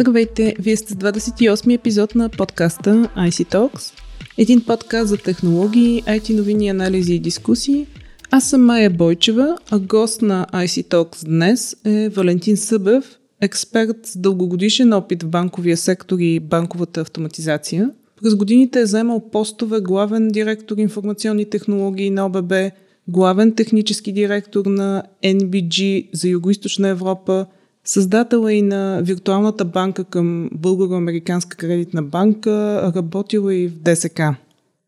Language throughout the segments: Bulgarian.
Здравейте! Вие сте с 28 епизод на подкаста IC Talks. Един подкаст за технологии, IT новини, анализи и дискусии. Аз съм Майя Бойчева, а гост на IC Talks днес е Валентин Събев, експерт с дългогодишен опит в банковия сектор и банковата автоматизация. През годините е заемал постове главен директор информационни технологии на ОББ, главен технически директор на NBG за Юго-Источна Европа, създател е и на виртуалната банка към Българо-Американска кредитна банка, работила и в ДСК.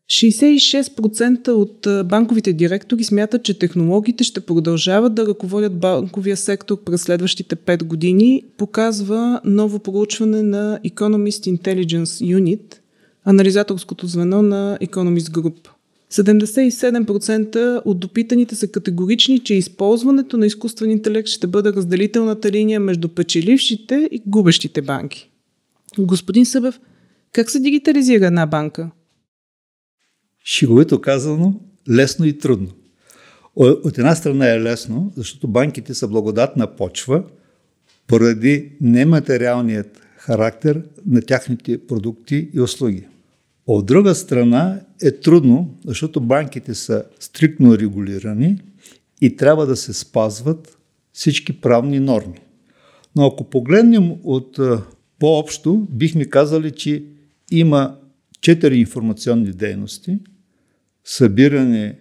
66% от банковите директори смятат, че технологиите ще продължават да ръководят банковия сектор през следващите 5 години, показва ново проучване на Economist Intelligence Unit, анализаторското звено на Economist Group. 77% от допитаните са категорични, че използването на изкуствен интелект ще бъде разделителната линия между печелившите и губещите банки. Господин Събев, как се дигитализира една банка? Шиговито казано, лесно и трудно. От една страна е лесно, защото банките са благодатна почва поради нематериалният характер на тяхните продукти и услуги. От друга страна е трудно, защото банките са стриктно регулирани и трябва да се спазват всички правни норми. Но ако погледнем от по-общо, бихме казали, че има четири информационни дейности събиране,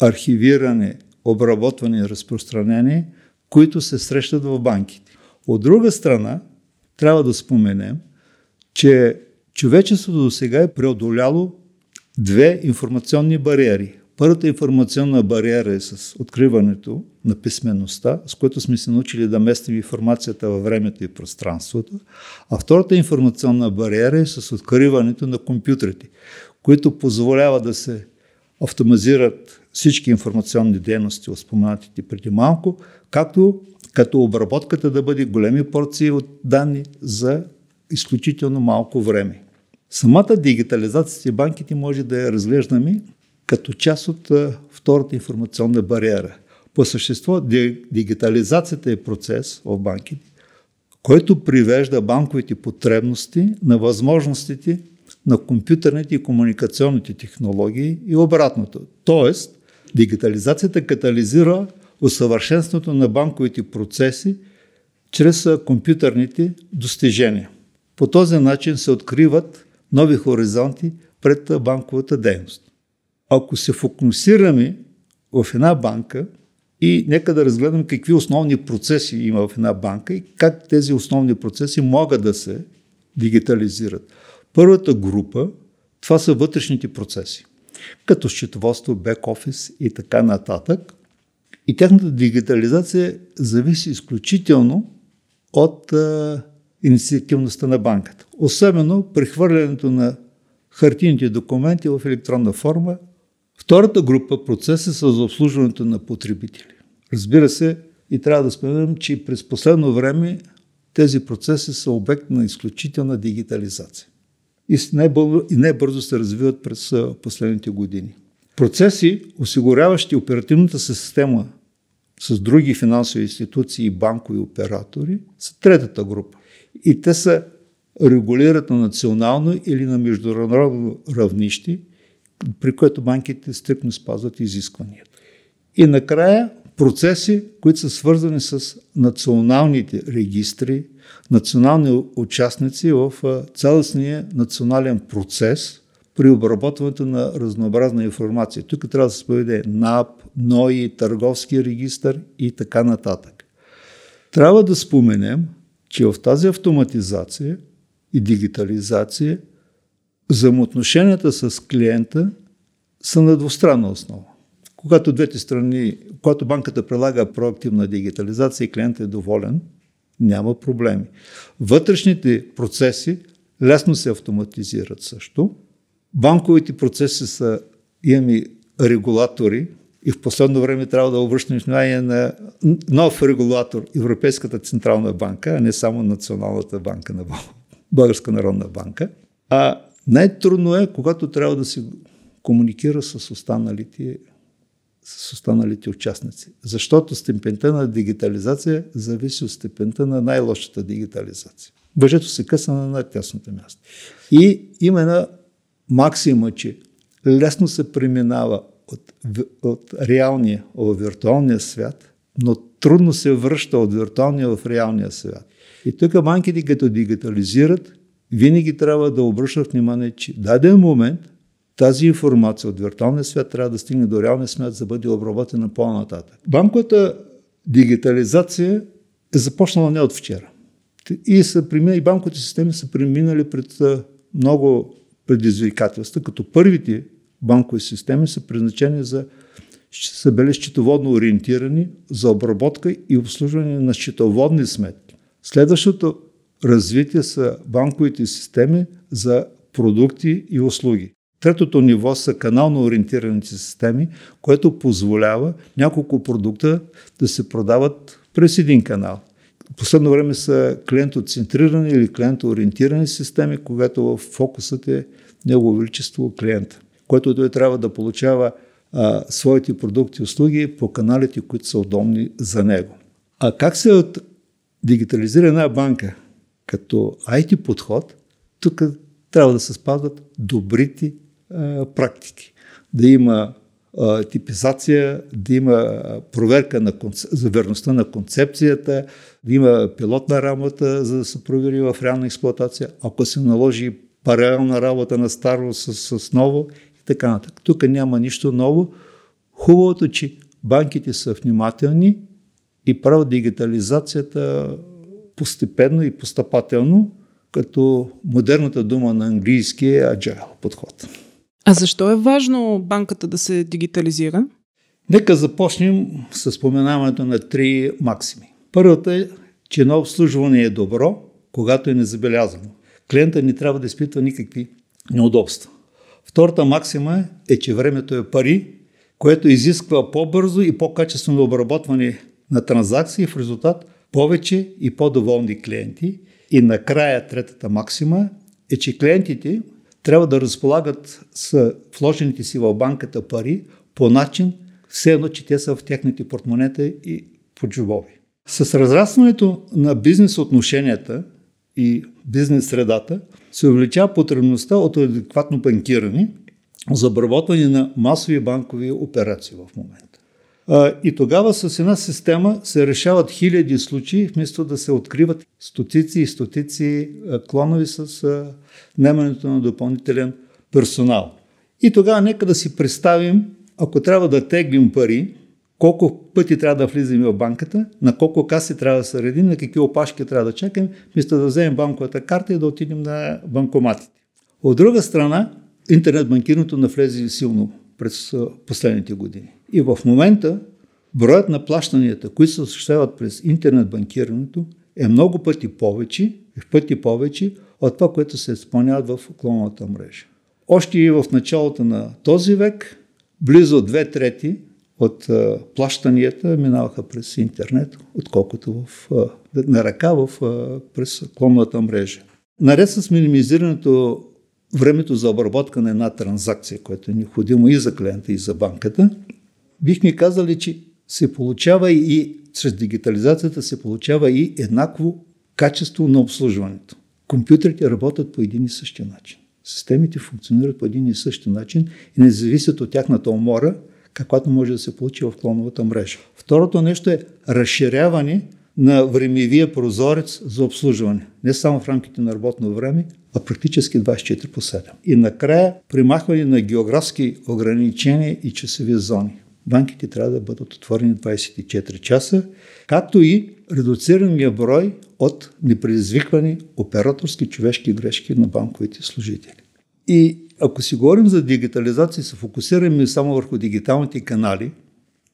архивиране, обработване и разпространение, които се срещат в банките. От друга страна, трябва да споменем, че човечеството до сега е преодоляло две информационни бариери. Първата информационна бариера е с откриването на писменността, с което сме се научили да местим информацията във времето и пространството. А втората информационна бариера е с откриването на компютрите, които позволяват да се автоматизират всички информационни дейности, споменатите преди малко, както като обработката да бъде големи порции от данни за изключително малко време. Самата дигитализация в банките може да я разглеждаме като част от втората информационна бариера. По същество дигитализацията е процес в банките, който привежда банковите потребности на възможностите на компютърните и комуникационните технологии и обратното. Тоест, дигитализацията катализира усъвършенството на банковите процеси чрез компютърните достижения. По този начин се откриват нови хоризонти пред банковата дейност. Ако се фокусираме в една банка и нека да разгледам какви основни процеси има в една банка и как тези основни процеси могат да се дигитализират. Първата група, това са вътрешните процеси, като счетоводство, бек-офис и така нататък. И тяхната дигитализация зависи изключително от инициативността на банката. Особено прехвърлянето на хартийните документи в електронна форма. Втората група процеси са за обслужването на потребители. Разбира се, и трябва да споменем, че през последно време тези процеси са обект на изключителна дигитализация и най-бързо се развиват през последните години. Процеси, осигуряващи оперативната система с други финансови институции и банкови оператори, са третата група. И те се регулират на национално или на международно равнище, при което банките стрикно спазват изискванията. И накрая процеси, които са свързани с националните регистри, национални участници в цялостния национален процес при обработването на разнообразна информация. Тук трябва да се поведе НАП, НОИ, търговски регистр и така нататък. Трябва да споменем, че в тази автоматизация и дигитализация взаимоотношенията с клиента са на двустранна основа. Когато двете страни, когато банката прилага проактивна дигитализация и клиентът е доволен, няма проблеми. Вътрешните процеси лесно се автоматизират също. Банковите процеси са, имаме регулатори и в последно време трябва да обръщаме внимание на нов регулатор Европейската Централна банка, а не само Националната банка на Българска народна банка. А най-трудно е, когато трябва да се комуникира с останалите с останалите участници. Защото степента на дигитализация зависи от степента на най-лошата дигитализация. Въжето се къса на най-тясното място. И има една максима, че лесно се преминава от, от реалния в виртуалния свят, но трудно се връща от виртуалния в реалния свят. И тук банките, като дигитализират, винаги трябва да обръщат внимание, че даден момент тази информация от виртуалния свят трябва да стигне до реалния свят, за да бъде обработена по-нататък. Банковата дигитализация е започнала не от вчера. И, са, и банковите системи са преминали пред много предизвикателства, като първите банкови системи са предназначени за са били счетоводно ориентирани за обработка и обслужване на счетоводни сметки. Следващото развитие са банковите системи за продукти и услуги. Третото ниво са канално ориентираните системи, което позволява няколко продукта да се продават през един канал. Последно време са клиентоцентрирани или клиентоориентирани системи, когато фокусът е Негово Величество клиента, който той трябва да получава а, своите продукти и услуги по каналите, които са удобни за него. А как се от дигитализира една банка като IT подход, тук трябва да се спазват добрите а, практики. Да има а, типизация, да има проверка на концеп... за верността на концепцията, да има пилотна работа, за да се провери в реална експлуатация. Ако се наложи паралелна работа на старо с, с ново така нататък. Тук няма нищо ново. Хубавото, че банките са внимателни и правят дигитализацията постепенно и постъпателно, като модерната дума на английски е agile подход. А защо е важно банката да се дигитализира? Нека започнем с споменаването на три максими. Първата е, че едно обслужване е добро, когато е незабелязано клиента не трябва да изпитва никакви неудобства. Втората максима е, че времето е пари, което изисква по-бързо и по-качествено обработване на транзакции, в резултат повече и по-доволни клиенти. И накрая третата максима е, че клиентите трябва да разполагат с вложените си в банката пари по начин, все едно, че те са в техните портмонета и по джобови. С разрастването на бизнес отношенията и бизнес средата, се увеличава потребността от адекватно банкиране за обработване на масови банкови операции в момента. И тогава с една система се решават хиляди случаи, вместо да се откриват стотици и стотици клонови с немането на допълнителен персонал. И тогава нека да си представим, ако трябва да теглим пари, колко пъти трябва да влизаме в банката, на колко каси трябва да се редим, на какви опашки трябва да чакаме, вместо да вземем банковата карта и да отидем на банкоматите. От друга страна, интернет банкирането навлезе силно през последните години. И в момента броят на плащанията, които се осъществяват през интернет банкирането, е много пъти повече, в пъти повече от това, което се изпълняват в клоновата мрежа. Още и в началото на този век, близо две трети от плащанията минаваха през интернет, отколкото в, на ръка в, през клонната мрежа. Наред с минимизирането времето за обработка на една транзакция, което е необходимо и за клиента, и за банката, бихме казали, че се получава и чрез дигитализацията се получава и еднакво качество на обслужването. Компютрите работят по един и същи начин. Системите функционират по един и същи начин и не зависят от тяхната умора, каквато може да се получи в клоновата мрежа. Второто нещо е разширяване на времевия прозорец за обслужване. Не само в рамките на работно време, а практически 24 по 7. И накрая примахване на географски ограничения и часови зони. Банките трябва да бъдат отворени 24 часа, както и редуцирания брой от непредизвиквани операторски човешки грешки на банковите служители. И ако си говорим за дигитализация, се фокусираме само върху дигиталните канали,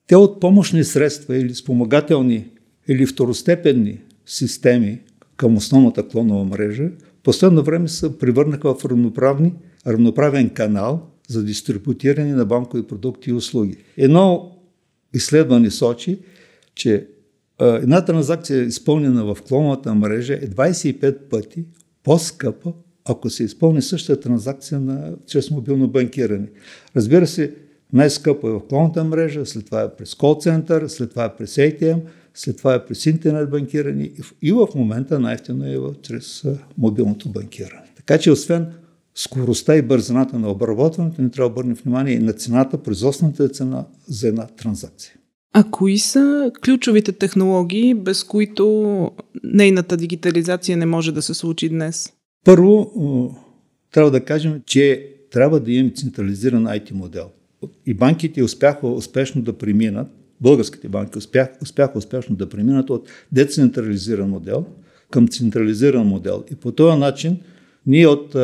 те от помощни средства или спомагателни или второстепенни системи към основната клонова мрежа, последно време се превърнаха в равноправни, равноправен канал за дистрибутиране на банкови продукти и услуги. Едно изследване сочи, че една транзакция, изпълнена в клоновата мрежа, е 25 пъти по-скъпа ако се изпълни същата транзакция на, чрез мобилно банкиране. Разбира се, най-скъпо е в клонната мрежа, след това е през кол център, след това е през ATM, след това е през интернет банкиране и в момента най-ефтино е чрез мобилното банкиране. Така че освен скоростта и бързината на обработването, ни трябва да обърнем внимание и на цената, производствената цена за една транзакция. А кои са ключовите технологии, без които нейната дигитализация не може да се случи днес? Първо, трябва да кажем, че трябва да имаме централизиран IT модел. И банките успяха успешно да преминат, българските банки успях, успяха успешно да преминат от децентрализиран модел към централизиран модел. И по този начин ние от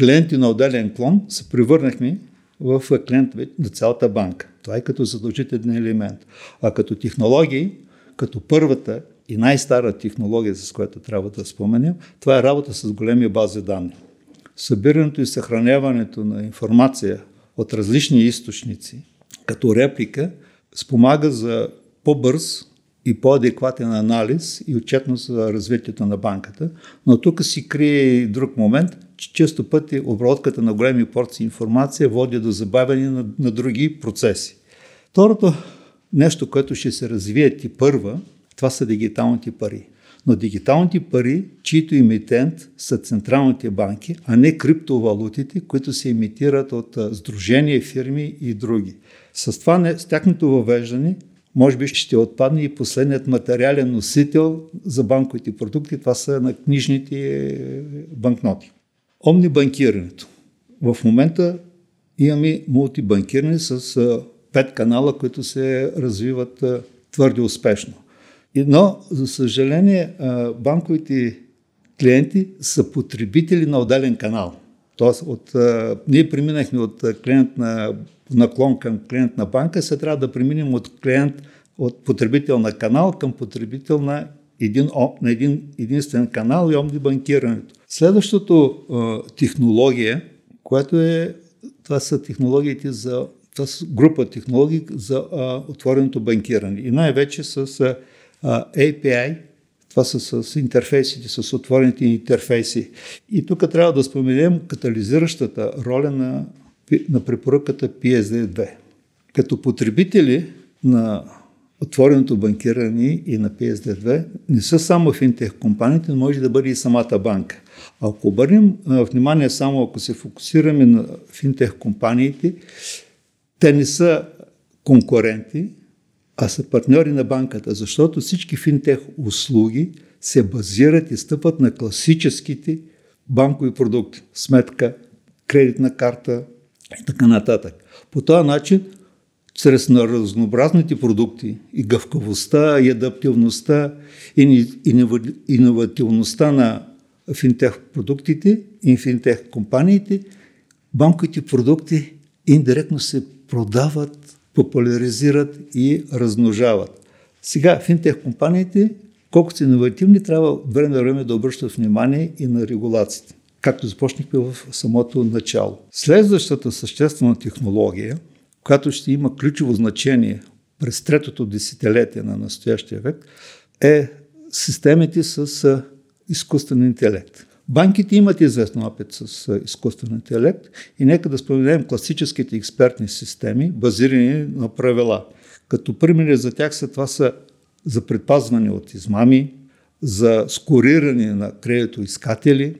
клиенти на отделен клон се превърнахме в клиент на цялата банка. Това е като задължителен елемент. А като технологии, като първата и най-стара технология, с която трябва да споменем, това е работа с големи бази данни. Събирането и съхраняването на информация от различни източници, като реплика, спомага за по-бърз и по-адекватен анализ и отчетност за развитието на банката. Но тук си крие и друг момент, че често пъти обработката на големи порции информация води до забавяне на, на други процеси. Второто нещо, което ще се развие ти първа, това са дигиталните пари. Но дигиталните пари, чието имитент са централните банки, а не криптовалутите, които се имитират от сдружения, фирми и други. С това, с тяхното въвеждане, може би ще отпадне и последният материален носител за банковите продукти, това са на книжните е, банкноти. Омнибанкирането. В момента имаме мултибанкиране с пет канала, които се развиват твърде успешно. Но, за съжаление, банковите клиенти са потребители на отделен канал. Тоест, от, ние преминахме от клиент на наклон към клиент на банка, се трябва да преминем от клиент от потребител на канал към потребител на един, на един единствен канал и омнибанкирането. Следващото а, технология, което е, това са технологиите за, това са група технологии за а, отвореното банкиране. И най-вече с а, API, това са с интерфейсите, с отворените интерфейси. И тук трябва да споменем катализиращата роля на, на препоръката PSD2. Като потребители на отвореното банкиране и на PSD2 не са само финтех компаниите, но може да бъде и самата банка. Ако обърнем внимание само ако се фокусираме на финтех компаниите, те не са конкуренти, а са партньори на банката, защото всички финтех услуги се базират и стъпат на класическите банкови продукти. Сметка, кредитна карта и така нататък. По този начин, чрез на разнообразните продукти и гъвкавостта, и адаптивността, и иновативността на финтех продуктите и финтех компаниите, банковите продукти индиректно се продават, популяризират и размножават. Сега финтех компаниите, колкото иновативни, трябва време на време да обръщат внимание и на регулациите, както започнахме в самото начало. Следващата съществена технология, която ще има ключово значение през третото десетилетие на настоящия век, е системите с изкуствен интелект. Банките имат известен опит с изкуствен интелект и нека да споменем класическите експертни системи, базирани на правила. Като примери за тях са това са за предпазване от измами, за скориране на кредитоискатели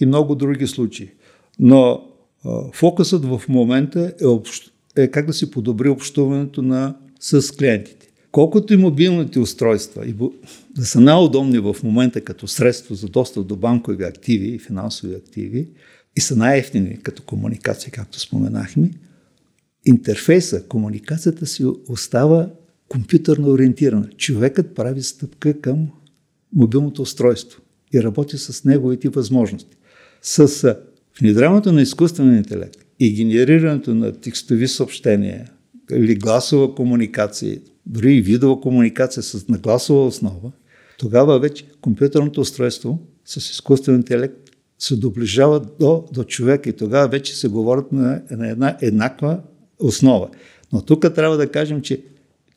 и много други случаи. Но фокусът в момента е, общ, е как да се подобри общуването на, с клиентите. Колкото и мобилните устройства и да са най-удобни в момента като средство за достъп до банкови активи и финансови активи и са най-ефтини като комуникация, както споменахме, интерфейса, комуникацията си остава компютърно ориентирана. Човекът прави стъпка към мобилното устройство и работи с неговите възможности. С внедряването на изкуствен интелект и генерирането на текстови съобщения или гласова комуникация, дори и видова комуникация с нагласова основа, тогава вече компютърното устройство с изкуствен интелект се доближава до, до човека и тогава вече се говорят на, на една еднаква основа. Но тук трябва да кажем, че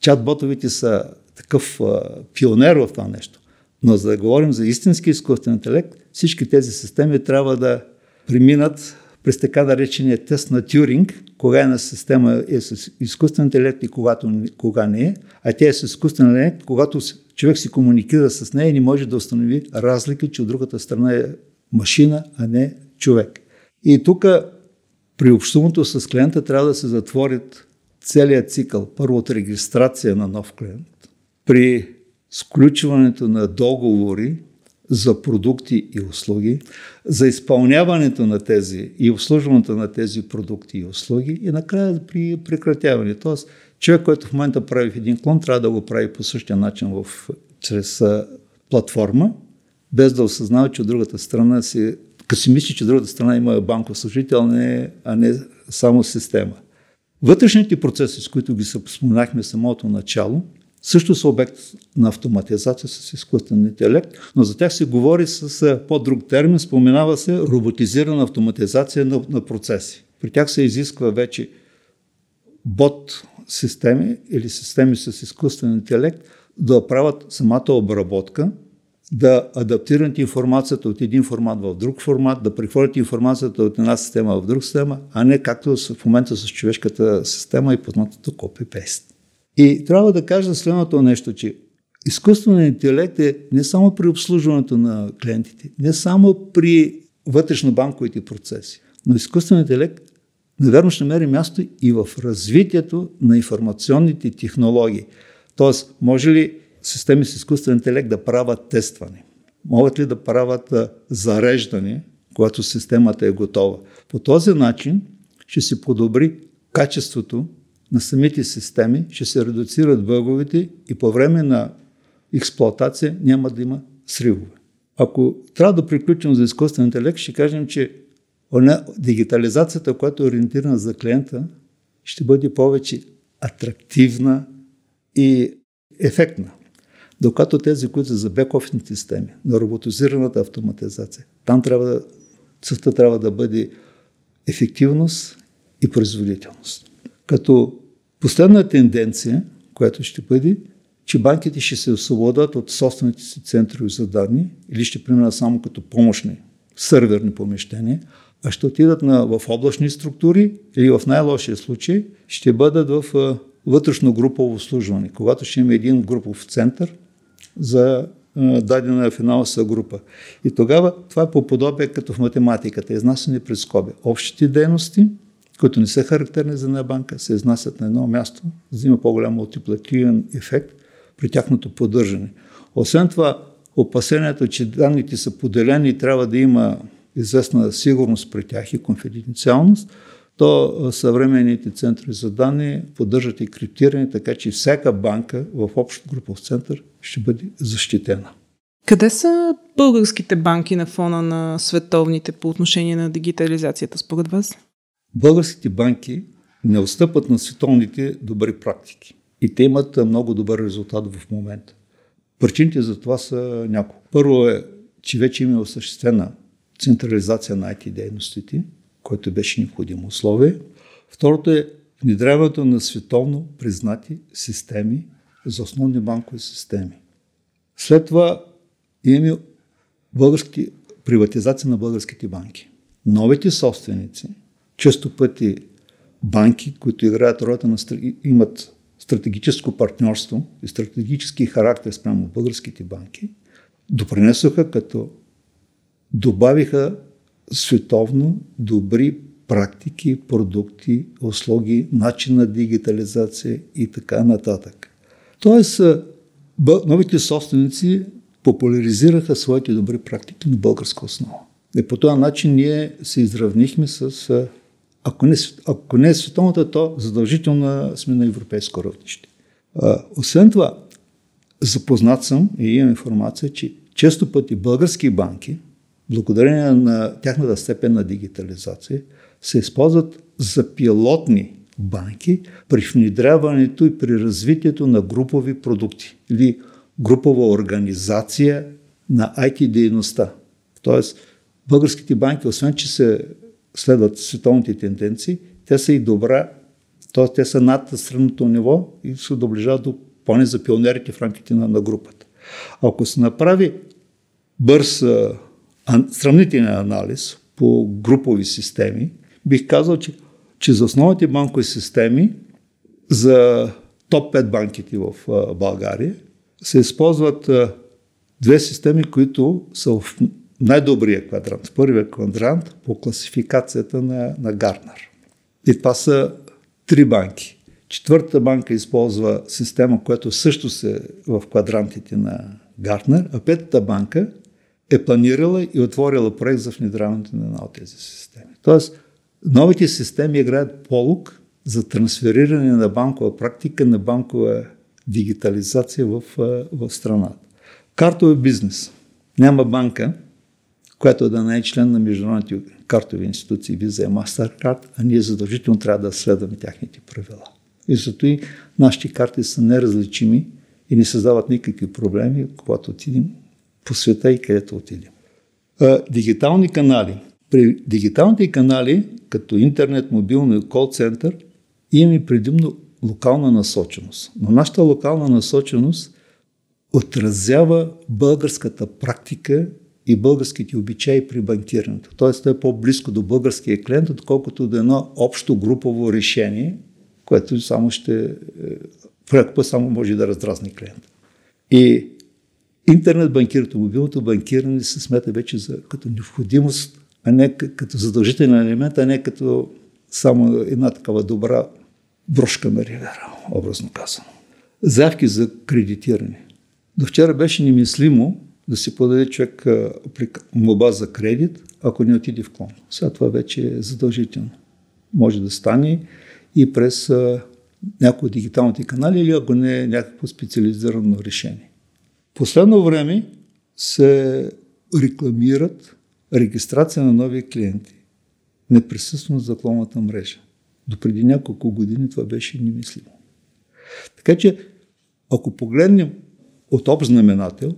чат-ботовите са такъв а, пионер в това нещо. Но за да говорим за истински изкуствен интелект, всички тези системи трябва да преминат през така наречения тест на Тюринг, кога една система е с изкуствен интелект и когато, кога не е, а тя е с изкуствен интелект, когато човек си комуникира с нея и не може да установи разлика, че от другата страна е машина, а не човек. И тук при общуването с клиента трябва да се затворят целият цикъл. Първо от регистрация на нов клиент, при сключването на договори за продукти и услуги, за изпълняването на тези и обслужването на тези продукти и услуги и накрая при прекратяване. Тоест, човек, който в момента прави в един клон, трябва да го прави по същия начин в, чрез платформа, без да осъзнава, че от другата страна си, като си мисли, че от другата страна има банков служител, не, а не само система. Вътрешните процеси, с които ги споменахме самото начало, също са обект на автоматизация с изкуствен интелект, но за тях се говори с по-друг термин, споменава се роботизирана автоматизация на, на процеси. При тях се изисква вече бот системи или системи с изкуствен интелект да правят самата обработка, да адаптират информацията от един формат в друг формат, да прехвърлят информацията от една система в друга система, а не както в момента с човешката система и познатото copy-paste. И трябва да кажа следното нещо, че изкуственият интелект е не само при обслужването на клиентите, не само при вътрешно-банковите процеси, но изкуственият интелект наверно ще намери място и в развитието на информационните технологии. Тоест, може ли системи с изкуствен интелект да правят тестване? Могат ли да правят зареждане, когато системата е готова? По този начин ще се подобри качеството на самите системи, ще се редуцират бъговете и по време на експлоатация няма да има сривове. Ако трябва да приключим за изкуствен интелект, ще кажем, че дигитализацията, която е ориентирана за клиента, ще бъде повече атрактивна и ефектна. Докато тези, които са за бек-офисните системи, на роботизираната автоматизация, там трябва да, целта трябва да бъде ефективност и производителност. Като последна тенденция, която ще бъде, че банките ще се освободят от собствените си центрове за данни или ще преминат само като помощни сърверни помещения, а ще отидат на, в облачни структури или в най-лошия случай ще бъдат в вътрешно групово обслужване, когато ще има един групов център за дадена финансова група. И тогава това е по подобие като в математиката, изнасяне през скоби. Общите дейности, които не са характерни за една банка, се изнасят на едно място, за да има по-голям мултиплативен ефект при тяхното поддържане. Освен това, опасението, че данните са поделени и трябва да има известна сигурност при тях и конфиденциалност, то съвременните центри за данни поддържат и криптиране, така че всяка банка в общ групов център ще бъде защитена. Къде са българските банки на фона на световните по отношение на дигитализацията според вас? Българските банки не отстъпват на световните добри практики. И те имат много добър резултат в момента. Причините за това са няколко. Първо е, че вече има осъществена централизация на IT дейностите, което беше необходимо условие. Второто е внедряването на световно признати системи за основни банкови системи. След това имаме български, приватизация на българските банки. Новите собственици, често пъти банки, които играят ролята на имат стратегическо партньорство и стратегически характер спрямо българските банки, допринесоха като добавиха световно добри практики, продукти, услуги, начин на дигитализация и така нататък. Тоест, новите собственици популяризираха своите добри практики на българска основа. И по този начин ние се изравнихме с, ако не, ако не е световната, то задължително сме на европейско равнище. Освен това, запознат съм и имам информация, че често пъти български банки благодарение на тяхната степен на дигитализация, се използват за пилотни банки при внедряването и при развитието на групови продукти или групова организация на IT дейността. Тоест, българските банки, освен че се следват световните тенденции, те са и добра, т.е. те са над средното ниво и се доближават до поне за пионерите в рамките на, на групата. Ако се направи бърз сравнителен анализ по групови системи, бих казал, че, че за основните банкови системи, за топ 5 банките в България, се използват две системи, които са в най-добрия квадрант, първия квадрант по класификацията на, на Гарнер. И това са три банки. Четвъртата банка използва система, която също се в квадрантите на Гартнер, а петата банка е планирала и отворила проект за внедряването на една от тези системи. Тоест, новите системи играят полук за трансфериране на банкова практика, на банкова дигитализация в, в страната. Картове бизнес. Няма банка, която да не е член на международните картови институции, Visa и MasterCard, а ние задължително трябва да следваме тяхните правила. И зато и нашите карти са неразличими и не създават никакви проблеми, когато отидем по света и където отидем. Дигитални канали. При дигиталните канали, като интернет, мобилно и кол-център, имаме предимно локална насоченост. Но нашата локална насоченост отразява българската практика и българските обичаи при банкирането. Тоест, той е по-близко до българския клиент, отколкото до едно общо групово решение, което само ще, понякога само може да раздразни клиента. И интернет банкирането, мобилното банкиране се смята вече за, като необходимост, а не като задължителен елемент, а не като само една такава добра брошка на ривера, образно казано. Заявки за кредитиране. До вчера беше немислимо да се подаде човек моба за кредит, ако не отиде в клон. Сега това вече е задължително. Може да стане и през някои дигиталните канали или ако не е някакво специализирано решение. Последно време се рекламират регистрация на нови клиенти неприсъствено за клонната мрежа. До преди няколко години това беше немислимо. Така че, ако погледнем от общ знаменател,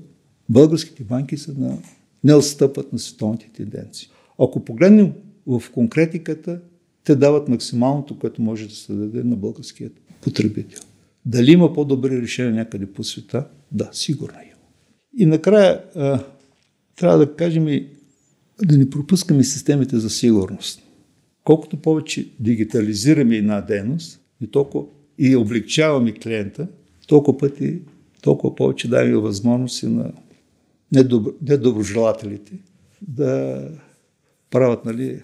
българските банки са на, не отстъпват на световните тенденции. Ако погледнем в конкретиката, те дават максималното, което може да се даде на българския потребител. Дали има по-добри решения някъде по света? Да, сигурно има. И накрая а, трябва да кажем и да не пропускаме системите за сигурност. Колкото повече дигитализираме една дейност и толкова и облегчаваме клиента, толкова пъти, толкова повече даваме възможности на недоброжелателите да правят нали,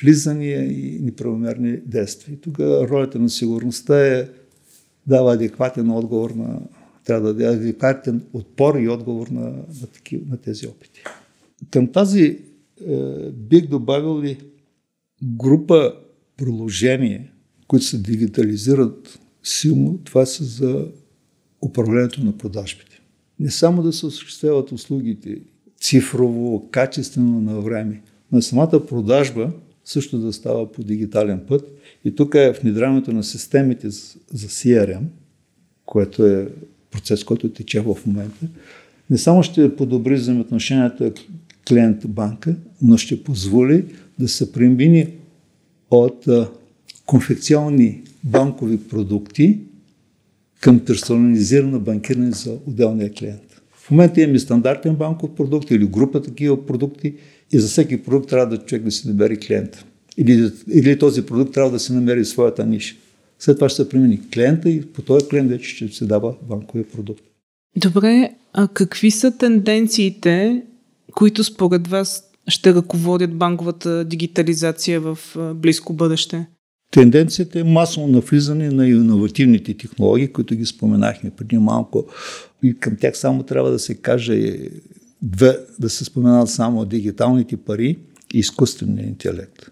влизания и неправомерни действия. Тук ролята на сигурността е дава адекватен отговор на трябва да даде адекватен отпор и отговор на, на, таки, на тези опити. Към тази е, бих добавил и група приложения, които се дигитализират силно, това са за управлението на продажбите. Не само да се осъществяват услугите цифрово, качествено на време, но самата продажба също да става по дигитален път. И тук е внедряването на системите за CRM, което е процес, който тече в момента, не само ще подобри взаимоотношенията клиент-банка, но ще позволи да се премини от конфекционни банкови продукти към персонализирано банкиране за отделния клиент. В момента имаме стандартен банков продукт или група такива продукти и за всеки продукт трябва да човек да си намери клиента. Или, или този продукт трябва да се намери своята ниша. След това ще се премини клиента и по този клиент вече ще се дава банковия продукт. Добре, а какви са тенденциите, които според вас ще ръководят банковата дигитализация в близко бъдеще? Тенденцията е масово навлизане на иновативните технологии, които ги споменахме преди малко. И към тях само трябва да се каже две, да се споменат само дигиталните пари и изкуствения интелект.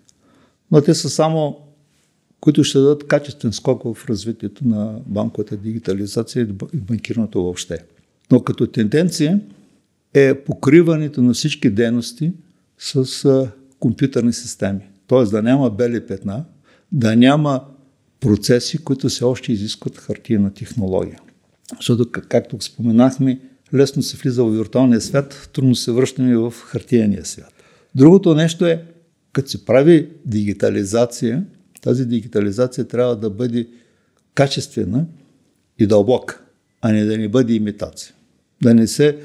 Но те са само, които ще дадат качествен скок в развитието на банковата дигитализация и банкирането въобще. Но като тенденция е покриването на всички дейности с компютърни системи. Тоест да няма бели петна, да няма процеси, които все още изискват хартияна технология. Защото, както споменахме, лесно се влиза в виртуалния свят, трудно се връщаме в хартияния свят. Другото нещо е, като се прави дигитализация, тази дигитализация трябва да бъде качествена и дълбока, а не да не бъде имитация. Да не се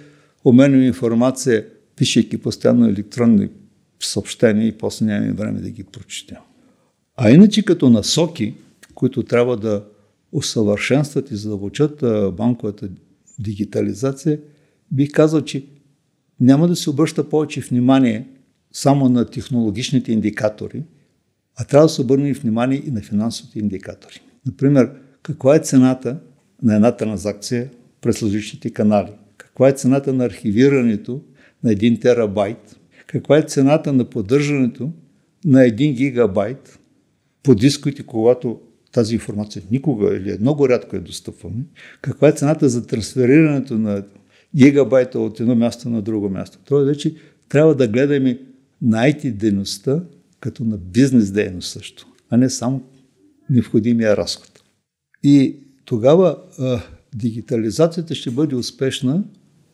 обменяме информация, пишейки постоянно електронни съобщения и после нямаме време да ги прочетем. А иначе като насоки, които трябва да усъвършенстват и задълбочат банковата дигитализация, бих казал, че няма да се обръща повече внимание само на технологичните индикатори, а трябва да се обърне внимание и на финансовите индикатори. Например, каква е цената на една транзакция през различните канали? Каква е цената на архивирането на 1 терабайт? Каква е цената на поддържането на 1 гигабайт по дисковете, когато тази информация никога или много рядко е достъпваме? Каква е цената за трансферирането на гигабайта от едно място на друго място? Това вече трябва да гледаме на IT дейността като на бизнес дейност също, а не само необходимия разход. И тогава а, дигитализацията ще бъде успешна,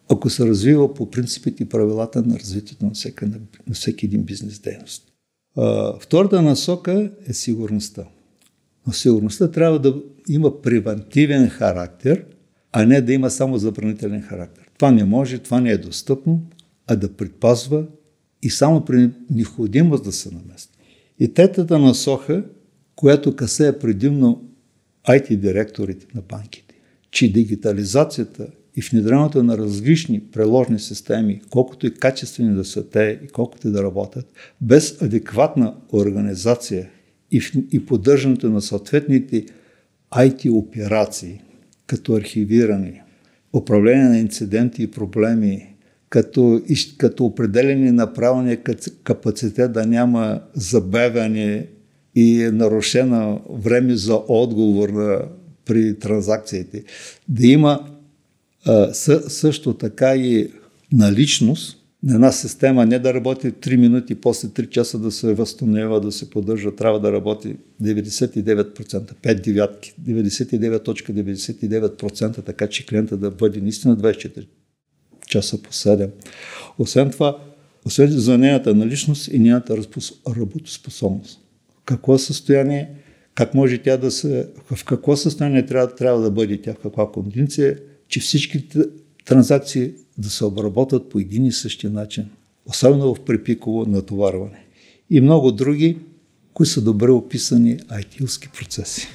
ако се развива по принципите и правилата на развитието на всеки, на всеки един бизнес дейност. Втората насока е сигурността. Но сигурността трябва да има превентивен характер, а не да има само забранителен характер. Това не може, това не е достъпно, а да предпазва и само при необходимост да се намести. И третата насока, която касае предимно IT директорите на банките, че дигитализацията и внедряването на различни преложни системи, колкото и качествени да са те и колкото и да работят, без адекватна организация и, и поддържането на съответните IT операции, като архивиране, управление на инциденти и проблеми, като, като определени на правилния капацитет да няма забавяне и нарушено време за отговор при транзакциите. Да има също така и наличност на една система, не да работи 3 минути, после 3 часа да се възстановява, да се поддържа, трябва да работи 99%, 5 девятки, 99.99%, така че клиента да бъде наистина 24 часа по 7. Освен това, освен за нейната наличност и нейната работоспособност. Какво състояние, как може тя да се, в какво състояние трябва, трябва да бъде тя, в каква кондиция, че всички транзакции да се обработват по един и същи начин, особено в препиково натоварване. И много други, които са добре описани IT-овски процеси.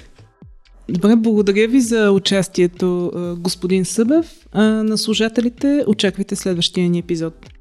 Добре, благодаря ви за участието, господин Събев. А на служателите очаквайте следващия ни епизод.